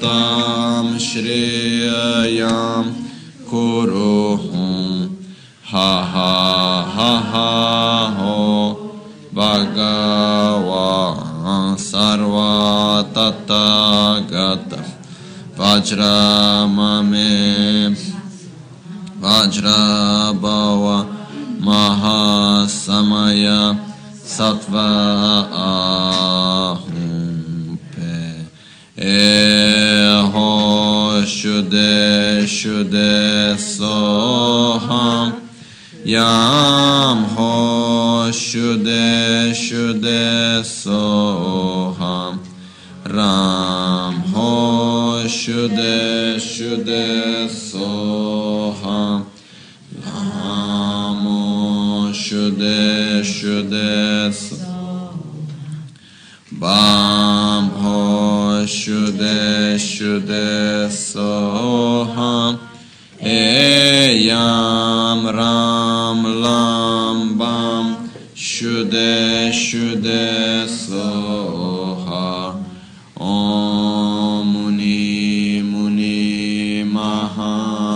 sitam shriyayam kuruhum ha ha ha ha ho bhagavan sarva tattagata vajramame vajrabhava mahasamaya sattva ahum pe. Eho shude shude soham. Yam ho shude shude soham. Ram ho shude shude soham. Namo Shude Bam Ho Shude Shude Soham Eyam Ram Lam Bam Shude Shude Soha Om Muni Muni Mahamuni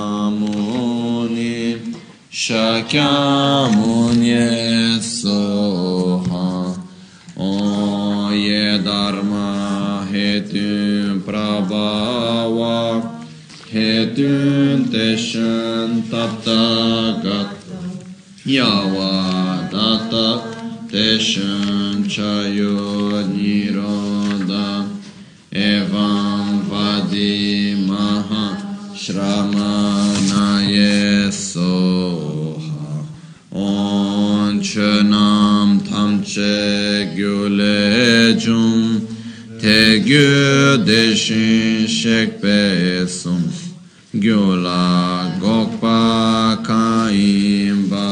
Shakyamuni dün deşen tapta gat yava data deşen çayo niroda evan vadi maha şramana yesoha on çönam tamçe gülecum te gü deşin şekbe Gyula Gokpa Kaimba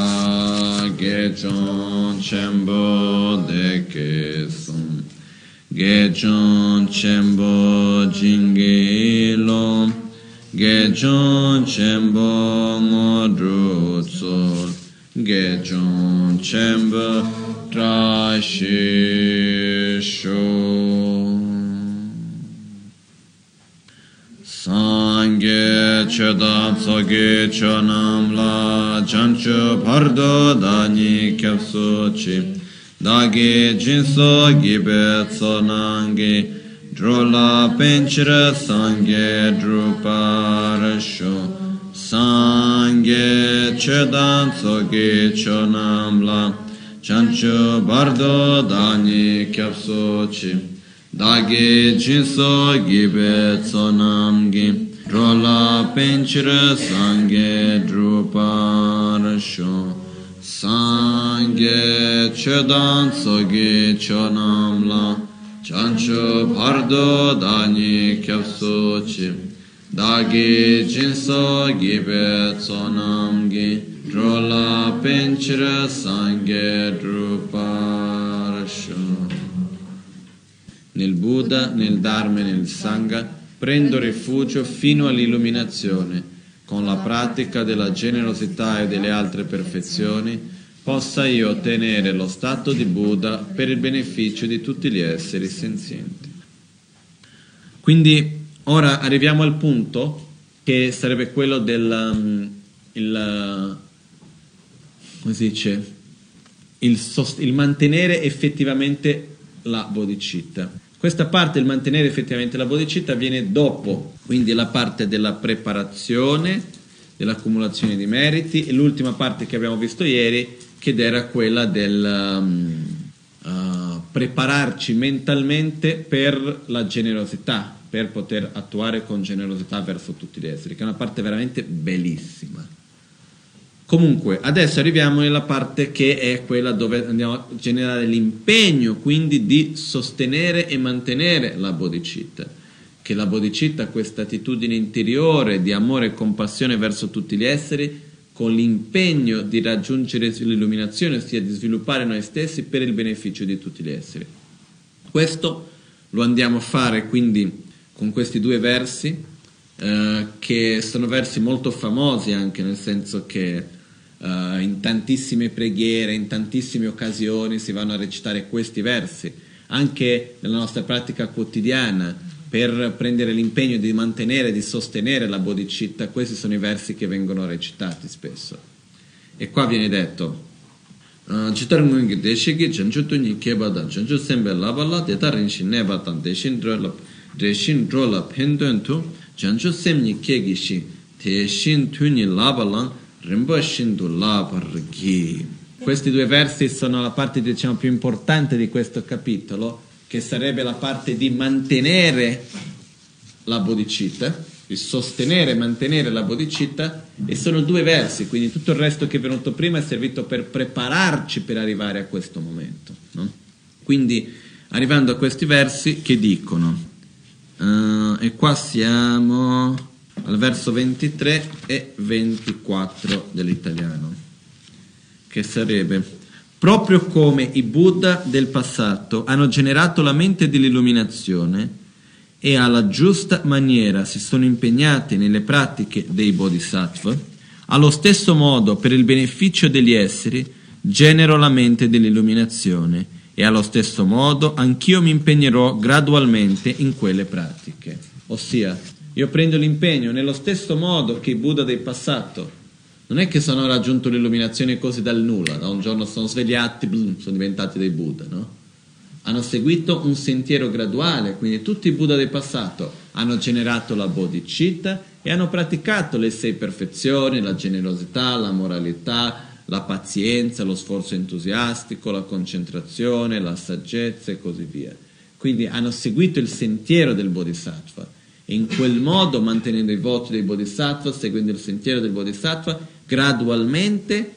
Gechon Chembo Dekesum Gechon tsoge chonam la chancho pardo dani kyapso chi. Dagi jinso gibe tsonangi drola penchira sangye druparasho. Sangye chedan tsoge chonam la chancho bardo dani kyapso chi. Dagi jinso gibe tsonamgi Drola penchira sangye druparasho Sangye chedan tsogi chonamla Chancho pardo dani kyapso chi. Dagi jinso gibe tsonamgi Drola penchira sangye druparasho nel Buddha, nel Dharma nel Sangha, prendo rifugio fino all'illuminazione, con la pratica della generosità e delle altre perfezioni, possa io ottenere lo stato di Buddha per il beneficio di tutti gli esseri senzienti. Quindi ora arriviamo al punto che sarebbe quello del um, il, come si dice, il, sost- il mantenere effettivamente la bodhicitta. Questa parte, il mantenere effettivamente la bodhicitta, viene dopo, quindi la parte della preparazione, dell'accumulazione di meriti e l'ultima parte che abbiamo visto ieri, che era quella del um, uh, prepararci mentalmente per la generosità, per poter attuare con generosità verso tutti gli esseri, che è una parte veramente bellissima. Comunque, adesso arriviamo nella parte che è quella dove andiamo a generare l'impegno, quindi di sostenere e mantenere la bodhicitta. Che la bodhicitta, questa attitudine interiore di amore e compassione verso tutti gli esseri, con l'impegno di raggiungere l'illuminazione, ossia di sviluppare noi stessi per il beneficio di tutti gli esseri. Questo lo andiamo a fare quindi con questi due versi, eh, che sono versi molto famosi anche nel senso che uh, in tantissime preghiere, in tantissime occasioni si vanno a recitare questi versi, anche nella nostra pratica quotidiana, per prendere l'impegno di mantenere, di sostenere la bodhicitta, questi sono i versi che vengono recitati spesso. E qua viene detto, chitar lan rgi questi due versi sono la parte diciamo più importante di questo capitolo che sarebbe la parte di mantenere la bodhicitta di sostenere e mantenere la bodhicitta e sono due versi, quindi tutto il resto che è venuto prima è servito per prepararci per arrivare a questo momento. No? Quindi arrivando a questi versi che dicono, uh, e qua siamo al verso 23 e 24 dell'italiano, che sarebbe proprio come i Buddha del passato hanno generato la mente dell'illuminazione, e alla giusta maniera si sono impegnati nelle pratiche dei bodhisattva, allo stesso modo per il beneficio degli esseri genero la mente dell'illuminazione e allo stesso modo anch'io mi impegnerò gradualmente in quelle pratiche. Ossia, io prendo l'impegno nello stesso modo che i Buddha del passato. Non è che sono raggiunto l'illuminazione così dal nulla, da un giorno sono svegliati, blum, sono diventati dei Buddha, no? hanno seguito un sentiero graduale, quindi tutti i Buddha del passato hanno generato la bodhicitta e hanno praticato le sei perfezioni, la generosità, la moralità, la pazienza, lo sforzo entusiastico, la concentrazione, la saggezza e così via. Quindi hanno seguito il sentiero del bodhisattva e in quel modo, mantenendo i voti dei bodhisattva, seguendo il sentiero del bodhisattva, gradualmente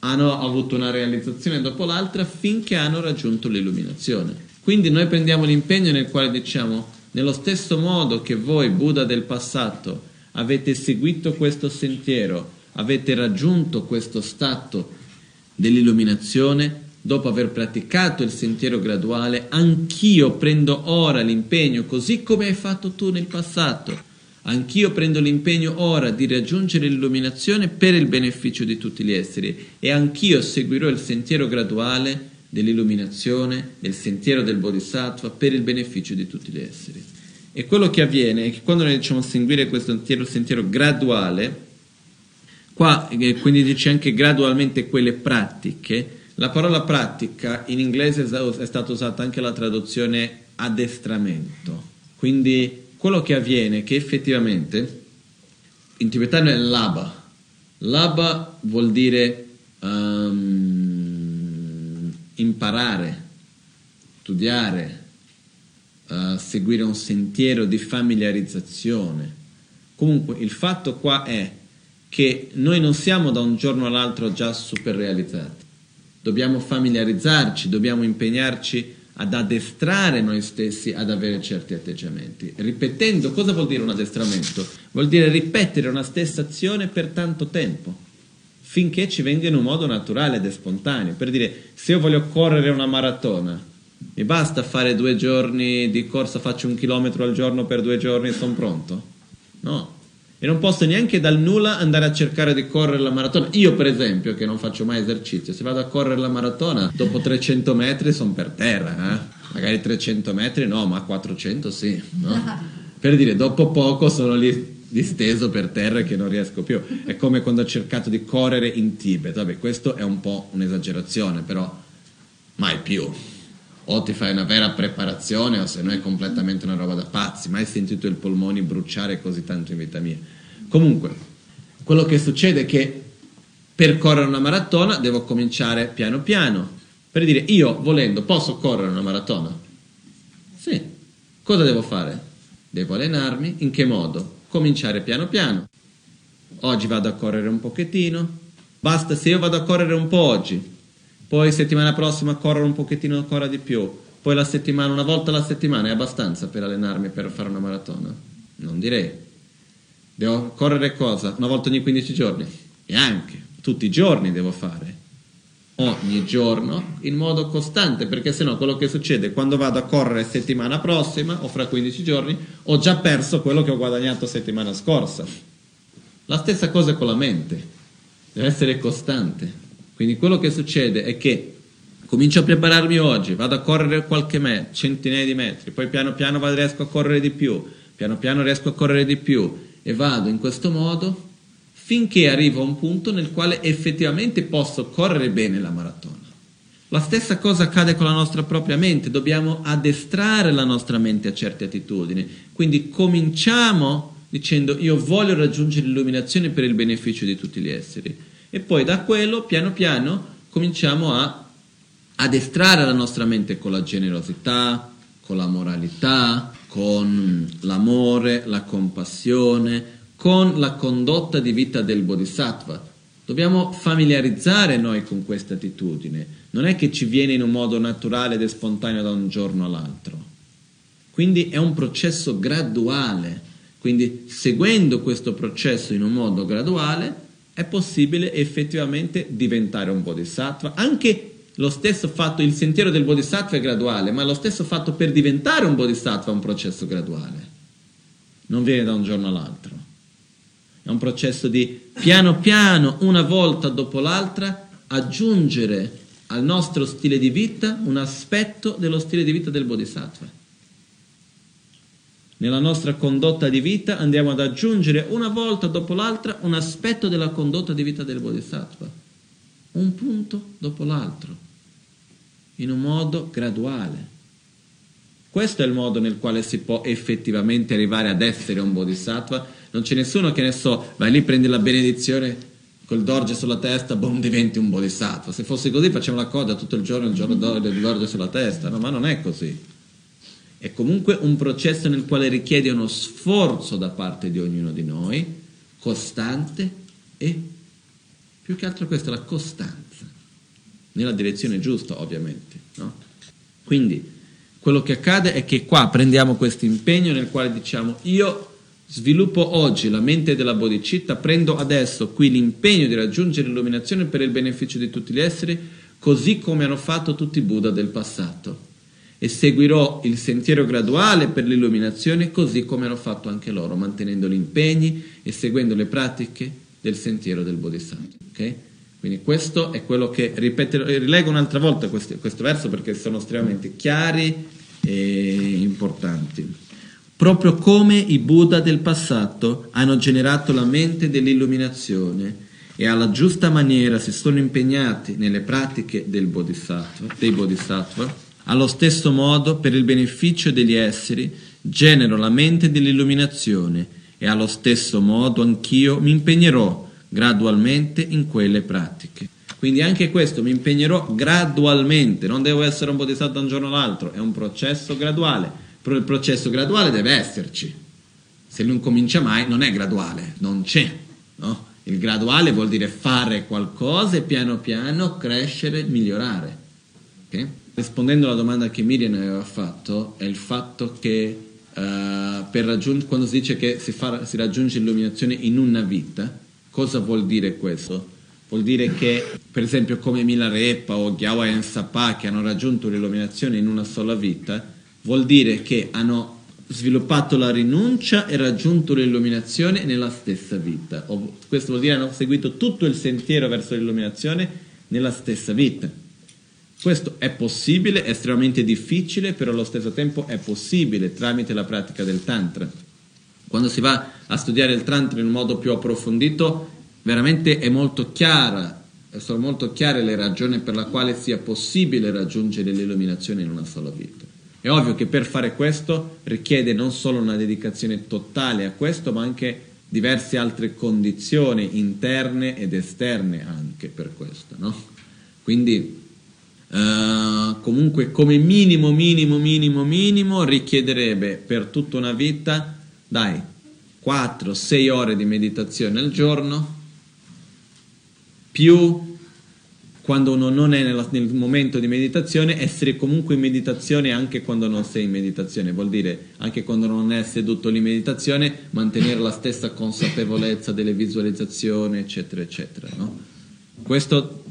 hanno avuto una realizzazione dopo l'altra finché hanno raggiunto l'illuminazione. Quindi noi prendiamo l'impegno nel quale diciamo, nello stesso modo che voi, Buddha del passato, avete seguito questo sentiero, avete raggiunto questo stato dell'illuminazione, dopo aver praticato il sentiero graduale, anch'io prendo ora l'impegno, così come hai fatto tu nel passato, Anch'io prendo l'impegno ora di raggiungere l'illuminazione per il beneficio di tutti gli esseri e anch'io seguirò il sentiero graduale dell'illuminazione, del sentiero del Bodhisattva per il beneficio di tutti gli esseri. E quello che avviene è che quando noi diciamo seguire questo sentiero, sentiero graduale, qua eh, quindi dice anche gradualmente quelle pratiche, la parola pratica in inglese è stata usata anche la traduzione addestramento. Quindi quello che avviene è che effettivamente in tibetano è laba. Laba vuol dire um, imparare, studiare, uh, seguire un sentiero di familiarizzazione. Comunque il fatto qua è che noi non siamo da un giorno all'altro già super realizzati. Dobbiamo familiarizzarci, dobbiamo impegnarci ad addestrare noi stessi ad avere certi atteggiamenti. Ripetendo, cosa vuol dire un addestramento? Vuol dire ripetere una stessa azione per tanto tempo, finché ci venga in un modo naturale ed spontaneo. Per dire, se io voglio correre una maratona, mi basta fare due giorni di corsa, faccio un chilometro al giorno per due giorni e sono pronto? No, e non posso neanche dal nulla andare a cercare di correre la maratona. Io, per esempio, che non faccio mai esercizio, se vado a correre la maratona, dopo 300 metri sono per terra, eh? magari 300 metri no, ma 400 sì. No? Per dire, dopo poco sono lì disteso per terra che non riesco più. È come quando ho cercato di correre in Tibet. Vabbè, questo è un po' un'esagerazione, però mai più o ti fai una vera preparazione o se no è completamente una roba da pazzi. Mai sentito i polmoni bruciare così tanto in vita mia. Comunque, quello che succede è che per correre una maratona devo cominciare piano piano. Per dire, io volendo posso correre una maratona? Sì. Cosa devo fare? Devo allenarmi. In che modo? Cominciare piano piano. Oggi vado a correre un pochettino. Basta se io vado a correre un po' oggi, poi settimana prossima correre un pochettino ancora di più, poi la settimana, una volta alla settimana è abbastanza per allenarmi per fare una maratona? Non direi. Devo correre cosa? Una volta ogni 15 giorni? E anche, tutti i giorni devo fare. Ogni giorno in modo costante, perché sennò quello che succede quando vado a correre settimana prossima o fra 15 giorni ho già perso quello che ho guadagnato settimana scorsa. La stessa cosa con la mente deve essere costante. Quindi quello che succede è che comincio a prepararmi oggi, vado a correre qualche metro, centinaia di metri, poi piano piano riesco a correre di più, piano piano riesco a correre di più e vado in questo modo finché arrivo a un punto nel quale effettivamente posso correre bene la maratona. La stessa cosa accade con la nostra propria mente, dobbiamo addestrare la nostra mente a certe attitudini, quindi cominciamo dicendo io voglio raggiungere l'illuminazione per il beneficio di tutti gli esseri e poi da quello piano piano cominciamo a addestrare la nostra mente con la generosità, con la moralità, con l'amore, la compassione, con la condotta di vita del Bodhisattva. Dobbiamo familiarizzare noi con questa attitudine, non è che ci viene in un modo naturale ed spontaneo da un giorno all'altro. Quindi è un processo graduale, quindi seguendo questo processo in un modo graduale è possibile effettivamente diventare un Bodhisattva, anche lo stesso fatto, il sentiero del bodhisattva è graduale, ma lo stesso fatto per diventare un bodhisattva è un processo graduale. Non viene da un giorno all'altro. È un processo di piano piano, una volta dopo l'altra, aggiungere al nostro stile di vita un aspetto dello stile di vita del bodhisattva. Nella nostra condotta di vita andiamo ad aggiungere una volta dopo l'altra un aspetto della condotta di vita del bodhisattva un punto dopo l'altro, in un modo graduale. Questo è il modo nel quale si può effettivamente arrivare ad essere un bodhisattva. Non c'è nessuno che ne so, vai lì, prendi la benedizione col dorje sulla testa, boom, diventi un bodhisattva. Se fosse così facciamo la coda tutto il giorno, il giorno del dorje sulla testa, no, ma non è così. È comunque un processo nel quale richiede uno sforzo da parte di ognuno di noi, costante e più che altro questa è la costanza, nella direzione giusta ovviamente. No? Quindi quello che accade è che qua prendiamo questo impegno nel quale diciamo io sviluppo oggi la mente della bodhicitta, prendo adesso qui l'impegno di raggiungere l'illuminazione per il beneficio di tutti gli esseri, così come hanno fatto tutti i Buddha del passato. E seguirò il sentiero graduale per l'illuminazione così come hanno fatto anche loro, mantenendo gli impegni e seguendo le pratiche del sentiero del Bodhisattva. Okay? Quindi questo è quello che, ripeto, rilego un'altra volta questo, questo verso perché sono estremamente chiari e importanti. Proprio come i Buddha del passato hanno generato la mente dell'illuminazione e alla giusta maniera si sono impegnati nelle pratiche bodhisattva, dei Bodhisattva, allo stesso modo, per il beneficio degli esseri, genero la mente dell'illuminazione e allo stesso modo anch'io mi impegnerò gradualmente in quelle pratiche. Quindi anche questo mi impegnerò gradualmente, non devo essere un bodhisattva da un giorno all'altro, è un processo graduale, però il processo graduale deve esserci. Se non comincia mai non è graduale, non c'è. No? Il graduale vuol dire fare qualcosa e piano piano crescere, migliorare. Okay? Rispondendo alla domanda che Miriam aveva fatto, è il fatto che Uh, quando si dice che si, fa, si, raggiunge l'illuminazione in una vita, cosa vuol dire questo? Vuol dire che, per esempio, come Milarepa o Gyawa e Ensapa che hanno raggiunto l'illuminazione in una sola vita, vuol dire che hanno sviluppato la rinuncia e raggiunto l'illuminazione nella stessa vita. O, questo vuol dire che hanno seguito tutto il sentiero verso l'illuminazione nella stessa vita. Questo è possibile, è estremamente difficile, però allo stesso tempo è possibile tramite la pratica del Tantra. Quando si va a studiare il Tantra in un modo più approfondito, veramente è molto chiara, sono molto chiare le ragioni per le quali sia possibile raggiungere l'illuminazione in una sola vita. È ovvio che per fare questo richiede non solo una dedicazione totale a questo, ma anche diverse altre condizioni interne ed esterne anche per questo. No? Quindi Uh, comunque come minimo, minimo, minimo, minimo richiederebbe per tutta una vita, dai, 4-6 ore di meditazione al giorno, più quando uno non è nella, nel momento di meditazione, essere comunque in meditazione anche quando non sei in meditazione, vuol dire anche quando non è seduto lì in meditazione, mantenere la stessa consapevolezza delle visualizzazioni, eccetera, eccetera. No? Questo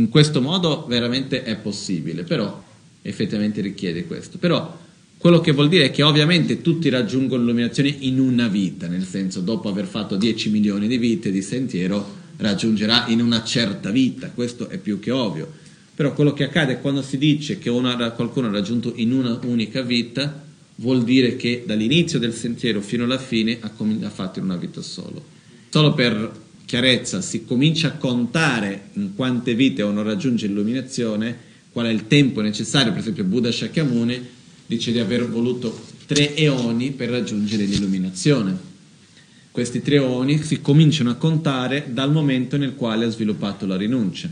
in questo modo veramente è possibile, però effettivamente richiede questo. Però quello che vuol dire è che ovviamente tutti raggiungono l'illuminazione in una vita, nel senso dopo aver fatto 10 milioni di vite di sentiero raggiungerà in una certa vita, questo è più che ovvio. Però quello che accade quando si dice che una, qualcuno ha raggiunto in una unica vita, vuol dire che dall'inizio del sentiero fino alla fine ha, com- ha fatto in una vita solo. Solo per chiarezza si comincia a contare in quante vite uno raggiunge l'illuminazione, qual è il tempo necessario, per esempio Buddha Shakyamuni dice di aver voluto tre eoni per raggiungere l'illuminazione. Questi tre eoni si cominciano a contare dal momento nel quale ha sviluppato la rinuncia.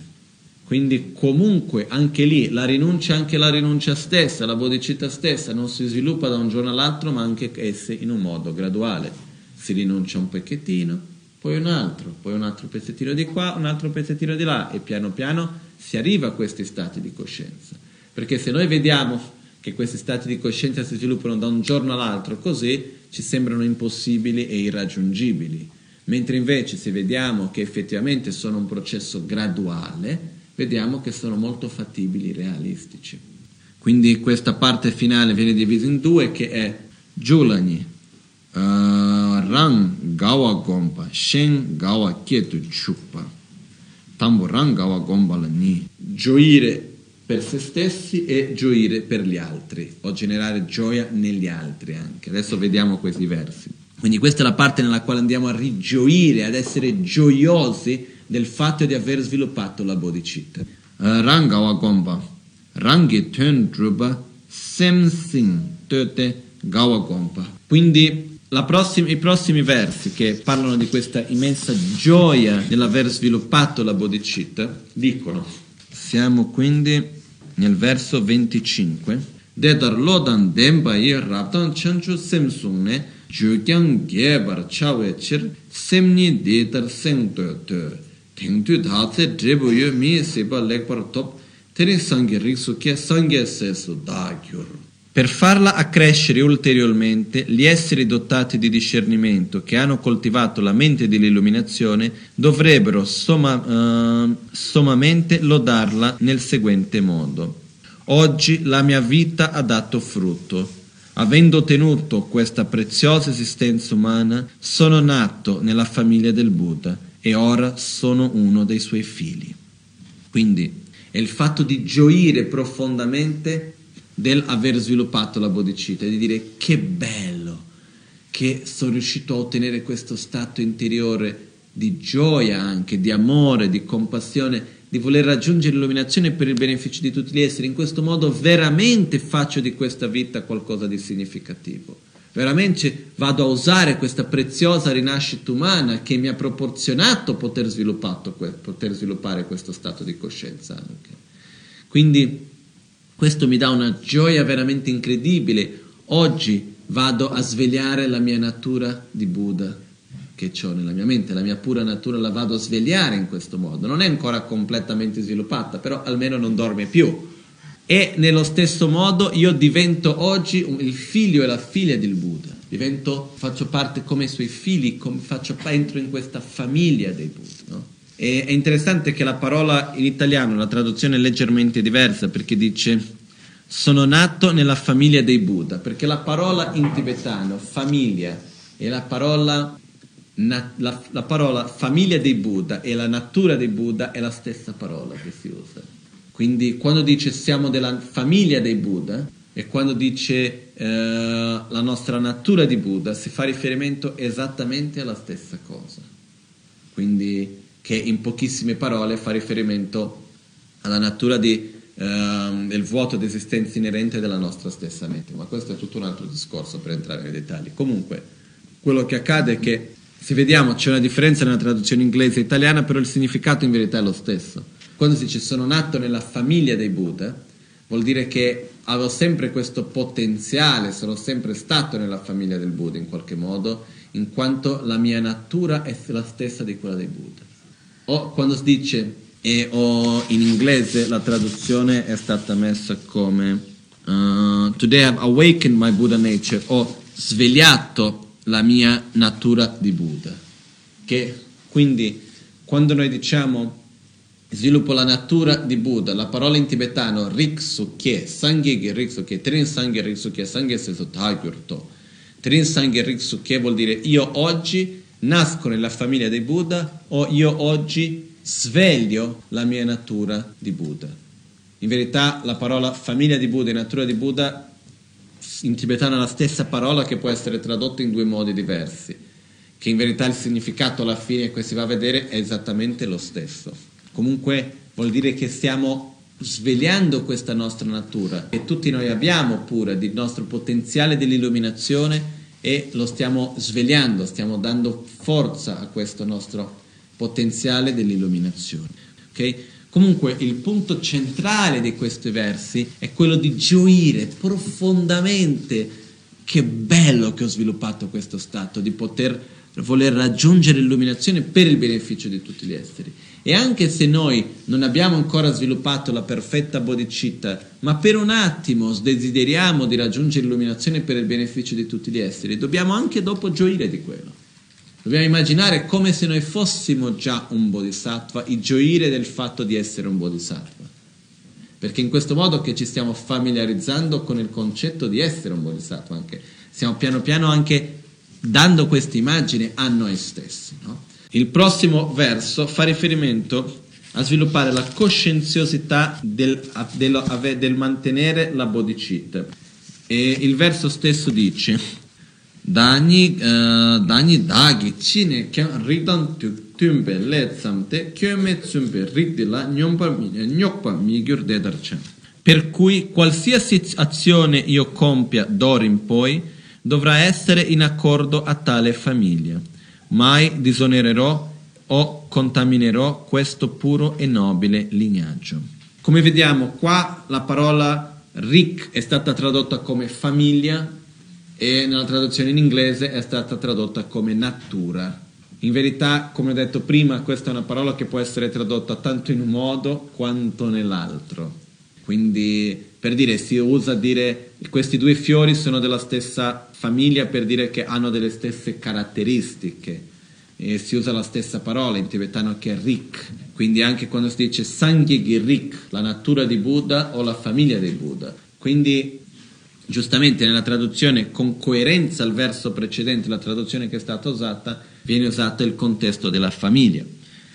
Quindi comunque anche lì la rinuncia, anche la rinuncia stessa, la bodhicitta stessa non si sviluppa da un giorno all'altro, ma anche esse in un modo graduale. Si rinuncia un pezzettino, poi un altro, poi un altro pezzettino di qua, un altro pezzettino di là e piano piano si arriva a questi stati di coscienza. Perché se noi vediamo che questi stati di coscienza si sviluppano da un giorno all'altro così, ci sembrano impossibili e irraggiungibili. Mentre invece se vediamo che effettivamente sono un processo graduale, vediamo che sono molto fattibili, realistici. Quindi questa parte finale viene divisa in due che è Julani, Rang Gawa Gompa, Shen Gawa Kietu Chukpa, Tambo Rang Gawa Gompa la Ni. Gioire per se stessi e gioire per gli altri, o generare gioia negli altri anche. Adesso vediamo questi versi. Quindi questa è la parte nella quale andiamo a rigioire, ad essere gioiosi del fatto di aver sviluppato la bodhicitta. Uh, Rangawa Gomba, Rangi Tön Druba, Semsing Töte Gawa Gomba. Quindi prossima, i prossimi versi che parlano di questa immensa gioia nell'aver sviluppato la bodhicitta dicono, siamo quindi nel verso 25, Dedar lodan demba ye rabdan chanchu semsung jukyang gebar chawe chir semni dedar seng to tengtu dhatse drebu yu mi seba lekpar top teri sangi riksu che sangi sesu da gyur. Per farla accrescere ulteriormente, gli esseri dotati di discernimento che hanno coltivato la mente dell'illuminazione dovrebbero somma, uh, sommamente lodarla nel seguente modo. Oggi la mia vita ha dato frutto. Avendo ottenuto questa preziosa esistenza umana, sono nato nella famiglia del Buddha e ora sono uno dei suoi figli. Quindi è il fatto di gioire profondamente dell'aver sviluppato la bodhicitta e di dire che bello che sono riuscito a ottenere questo stato interiore di gioia anche, di amore, di compassione, di voler raggiungere l'illuminazione per il beneficio di tutti gli esseri. In questo modo veramente faccio di questa vita qualcosa di significativo veramente vado a usare questa preziosa rinascita umana che mi ha proporzionato poter, poter sviluppare questo stato di coscienza anche. Quindi questo mi dà una gioia veramente incredibile. Oggi vado a svegliare la mia natura di Buddha che ho nella mia mente, la mia pura natura la vado a svegliare in questo modo. Non è ancora completamente sviluppata, però almeno non dorme più e nello stesso modo io divento oggi il figlio e la figlia del Buddha. Divento, faccio parte come i suoi figli, come faccio, entro in questa famiglia dei Buddha. No? E, è interessante che la parola in italiano, la traduzione è leggermente diversa perché dice sono nato nella famiglia dei Buddha, perché la parola in tibetano, famiglia, e la parola, na, la, la parola famiglia dei Buddha e la natura dei Buddha è la stessa parola che si usa. Quindi quando dice siamo della famiglia dei Buddha e quando dice eh, la nostra natura di Buddha si fa riferimento esattamente alla stessa cosa. Quindi che in pochissime parole fa riferimento alla natura di, eh, del vuoto di esistenza inerente della nostra stessa mente. Ma questo è tutto un altro discorso per entrare nei dettagli. Comunque, quello che accade è che, se vediamo, c'è una differenza nella traduzione inglese e italiana, però il significato in verità è lo stesso. Quando si dice sono nato nella famiglia dei Buddha, vuol dire che avevo sempre questo potenziale, sono sempre stato nella famiglia del Buddha in qualche modo, in quanto la mia natura è la stessa di quella dei Buddha. O quando si dice, e, o in inglese la traduzione è stata messa come uh, Today I've awakened my Buddha nature, ho svegliato la mia natura di Buddha. Che quindi quando noi diciamo sviluppo la natura di Buddha, la parola in tibetano Riksukye, Sangyege Riksukye, Trin Sangye Riksukye, Sangye Seso Tagyurto. Trin Sangye Riksukye vuol dire io oggi nasco nella famiglia dei Buddha o io oggi sveglio la mia natura di Buddha. In verità la parola famiglia di Buddha e natura di Buddha in tibetano è la stessa parola che può essere tradotta in due modi diversi, che in verità il significato alla fine che si va a vedere è esattamente lo stesso. Comunque vuol dire che stiamo svegliando questa nostra natura e tutti noi abbiamo pure il nostro potenziale dell'illuminazione e lo stiamo svegliando, stiamo dando forza a questo nostro potenziale dell'illuminazione. Okay? Comunque il punto centrale di questi versi è quello di gioire profondamente che bello che ho sviluppato questo stato, di poter voler raggiungere l'illuminazione per il beneficio di tutti gli esseri. E anche se noi non abbiamo ancora sviluppato la perfetta bodhicitta, ma per un attimo desideriamo di raggiungere l'illuminazione per il beneficio di tutti gli esseri, dobbiamo anche dopo gioire di quello. Dobbiamo immaginare come se noi fossimo già un bodhisattva e gioire del fatto di essere un bodhisattva. Perché in questo modo che ci stiamo familiarizzando con il concetto di essere un bodhisattva, anche stiamo piano piano anche dando questa immagine a noi stessi. No? Il prossimo verso fa riferimento a sviluppare la coscienziosità del, del, del mantenere la bodhicitta. E il verso stesso dice: Dani, uh, dani dagi kyan ridan tumbe le tsamte kyome tsumbe rigdila nyokpa migyur. Per cui qualsiasi azione io compia d'ora in poi dovrà essere in accordo a tale famiglia mai disonererò o contaminerò questo puro e nobile lignaggio. Come vediamo qua la parola Rick è stata tradotta come famiglia e nella traduzione in inglese è stata tradotta come natura. In verità, come ho detto prima, questa è una parola che può essere tradotta tanto in un modo quanto nell'altro. Quindi, per dire, si usa dire questi due fiori sono della stessa famiglia per dire che hanno delle stesse caratteristiche. E si usa la stessa parola in tibetano che è Rik, quindi anche quando si dice Sangyegi Rik, la natura di Buddha o la famiglia di Buddha. Quindi giustamente nella traduzione con coerenza al verso precedente, la traduzione che è stata usata, viene usato il contesto della famiglia.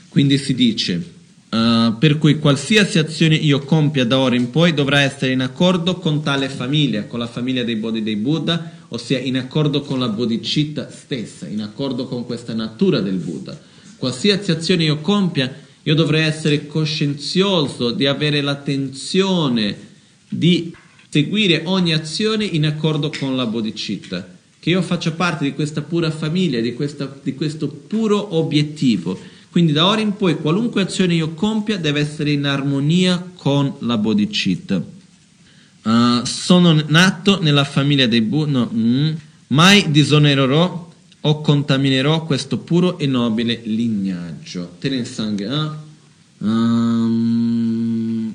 Quindi si dice Uh, per cui qualsiasi azione io compia da ora in poi dovrà essere in accordo con tale famiglia, con la famiglia dei Bodhi dei Buddha, ossia in accordo con la bodhicitta stessa, in accordo con questa natura del Buddha. Qualsiasi azione io compia, io dovrei essere coscienzioso di avere l'attenzione di seguire ogni azione in accordo con la bodhicitta, che io faccia parte di questa pura famiglia, di, questa, di questo puro obiettivo quindi da ora in poi qualunque azione io compia deve essere in armonia con la bodhicitta. Uh, sono nato nella famiglia dei Bu, no, mm, mai disonererò o contaminerò questo puro e nobile lignaggio. Terensanghe, eh? Um,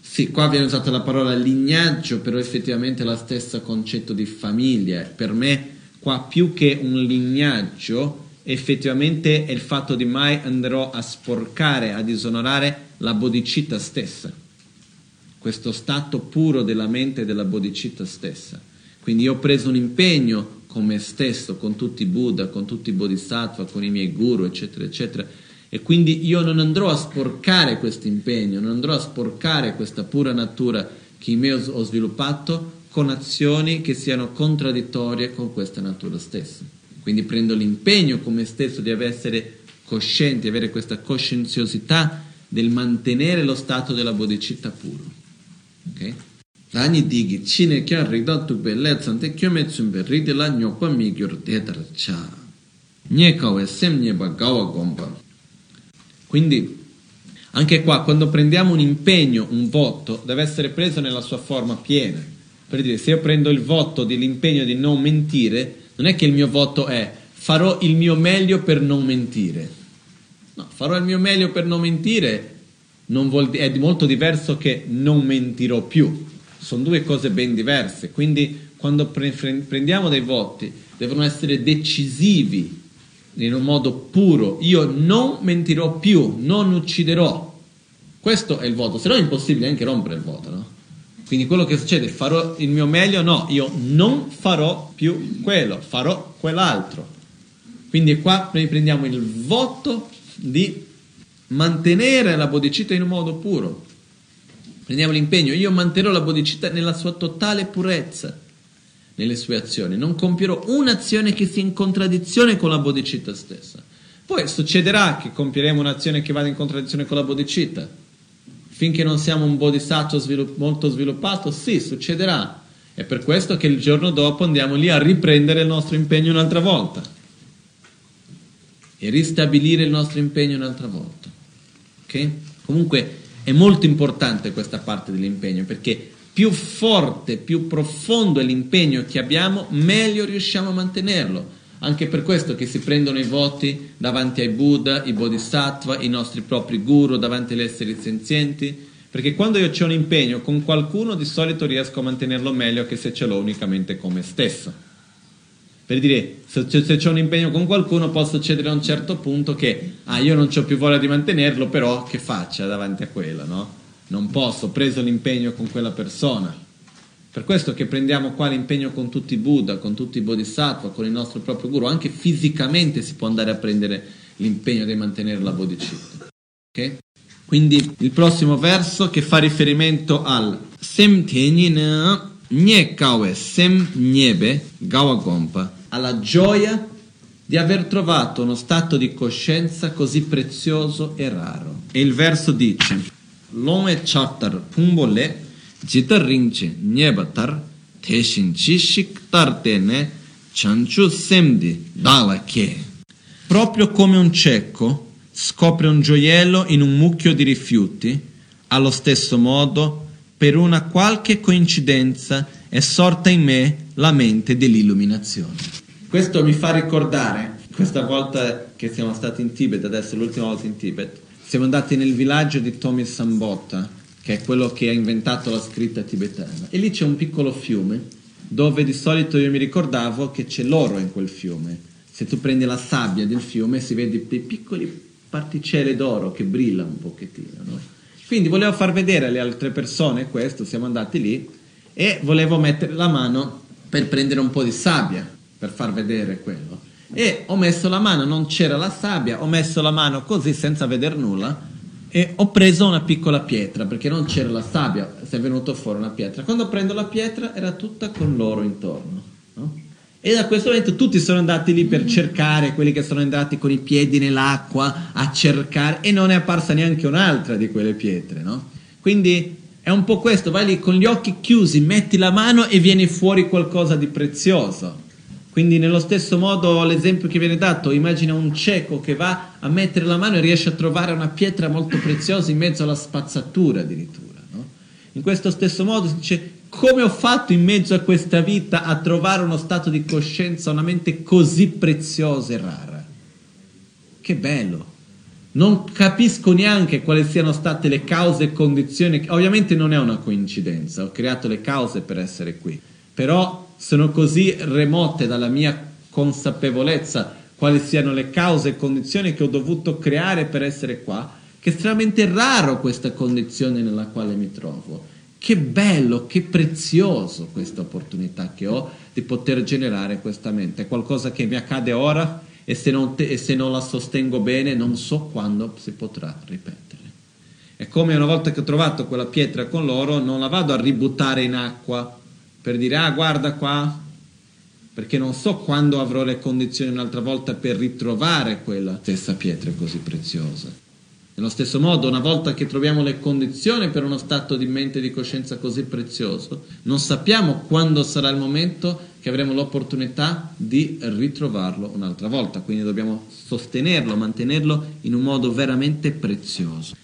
sì, qua viene usata la parola lignaggio, però effettivamente è lo stesso concetto di famiglia. Per me qua più che un lignaggio effettivamente è il fatto di mai andrò a sporcare, a disonorare la bodhicitta stessa, questo stato puro della mente della bodhicitta stessa. Quindi io ho preso un impegno con me stesso, con tutti i Buddha, con tutti i Bodhisattva, con i miei guru, eccetera, eccetera. E quindi io non andrò a sporcare questo impegno, non andrò a sporcare questa pura natura che in me ho sviluppato con azioni che siano contraddittorie con questa natura stessa. Quindi prendo l'impegno con me stesso di essere coscienti, avere questa coscienziosità del mantenere lo stato della bodhicitta puro. Ok? Dani digi, cine kya rigda tu bellezza, ante kyo me tsumbe rigde la nyokpa mi gyur dedar cha. Nye kawe sem nye ba gawa gomba. Quindi, anche qua, quando prendiamo un impegno, un voto, deve essere preso nella sua forma piena per dire, se io prendo il voto dell'impegno di non mentire, non è che il mio voto è farò il mio meglio per non mentire. No, farò il mio meglio per non mentire non vuol, è molto diverso che non mentirò più. Sono due cose ben diverse. Quindi quando pre- prendiamo dei voti devono essere decisivi in un modo puro. Io non mentirò più, non ucciderò. Questo è il voto, se no è impossibile anche rompere il voto, no? Quindi quello che succede, farò il mio meglio? No, io non farò più quello, farò quell'altro. Quindi qua noi prendiamo il voto di mantenere la bodhicitta in un modo puro. Prendiamo l'impegno, io manterrò la bodhicitta nella sua totale purezza nelle sue azioni, non compierò un'azione che sia in contraddizione con la bodhicitta stessa. Poi succederà che compieremo un'azione che vada in contraddizione con la bodhicitta. Finché non siamo un bodhisattva svilupp- molto sviluppato, sì, succederà. È per questo che il giorno dopo andiamo lì a riprendere il nostro impegno un'altra volta e ristabilire il nostro impegno un'altra volta. Ok? Comunque è molto importante questa parte dell'impegno perché più forte, più profondo è l'impegno che abbiamo, meglio riusciamo a mantenerlo. Anche per questo che si prendono i voti davanti ai Buddha, i Bodhisattva, i nostri propri guru, davanti agli esseri senzienti, perché quando io ho un impegno con qualcuno di solito riesco a mantenerlo meglio che se ce l'ho unicamente con me stesso. Per dire, se, se c'è un impegno con qualcuno può succedere a un certo punto che, ah, io non ho più voglia di mantenerlo, però che faccia davanti a quello, no? Non posso, ho preso l'impegno con quella persona. Per questo che prendiamo qua l'impegno con tutti i Buddha, con tutti i Bodhisattva, con il nostro proprio Guru, anche fisicamente si può andare a prendere l'impegno di mantenere la Bodhicitta. Ok? Quindi il prossimo verso che fa riferimento al Sem Tenyin Nye Kawe Sem Nyebe Gawa Gompa, alla gioia di aver trovato uno stato di coscienza così prezioso e raro. E il verso dice: Lome Chartar Pumbole jita ringche nyeba tar teshin chi shik tar tene chanchu semdi dala che. Proprio come un cieco scopre un gioiello in un mucchio di rifiuti, allo stesso modo, per una qualche coincidenza, è sorta in me la mente dell'illuminazione. Questo mi fa ricordare, questa volta che siamo stati in Tibet, adesso l'ultima volta in Tibet, siamo andati nel villaggio di Tomi Sambotta, che è quello che ha inventato la scritta tibetana. E lì c'è un piccolo fiume dove di solito io mi ricordavo che c'è l'oro in quel fiume. Se tu prendi la sabbia del fiume si vede dei piccoli particelle d'oro che brillano un pochettino. No? Quindi volevo far vedere alle altre persone questo, siamo andati lì e volevo mettere la mano per prendere un po' di sabbia per far vedere quello. E ho messo la mano, non c'era la sabbia, ho messo la mano così senza vedere nulla e ho preso una piccola pietra perché non c'era la sabbia, si è venuto fuori una pietra. Quando prendo la pietra era tutta con l'oro intorno. No? E da questo momento tutti sono andati lì per cercare, quelli che sono andati con i piedi nell'acqua a cercare e non è apparsa neanche un'altra di quelle pietre. No? Quindi è un po' questo, vai lì con gli occhi chiusi, metti la mano e viene fuori qualcosa di prezioso. Quindi nello stesso modo l'esempio che viene dato, immagina un cieco che va a mettere la mano e riesce a trovare una pietra molto preziosa in mezzo alla spazzatura addirittura. No? In questo stesso modo si dice come ho fatto in mezzo a questa vita a trovare uno stato di coscienza, una mente così preziosa e rara. Che bello! Non capisco neanche quali siano state le cause e condizioni, ovviamente non è una coincidenza, ho creato le cause per essere qui, però sono così remote dalla mia consapevolezza quali siano le cause e condizioni che ho dovuto creare per essere qua, che è estremamente raro questa condizione nella quale mi trovo. Che bello, che prezioso questa opportunità che ho di poter generare questa mente. È qualcosa che mi accade ora e se non, te, e se non la sostengo bene non so quando si potrà ripetere. È come una volta che ho trovato quella pietra con l'oro, non la vado a ributtare in acqua per dire ah guarda qua, perché non so quando avrò le condizioni un'altra volta per ritrovare quella stessa pietra così preziosa. Nello stesso modo, una volta che troviamo le condizioni per uno stato di mente e di coscienza così prezioso, non sappiamo quando sarà il momento che avremo l'opportunità di ritrovarlo un'altra volta. Quindi dobbiamo sostenerlo, mantenerlo in un modo veramente prezioso.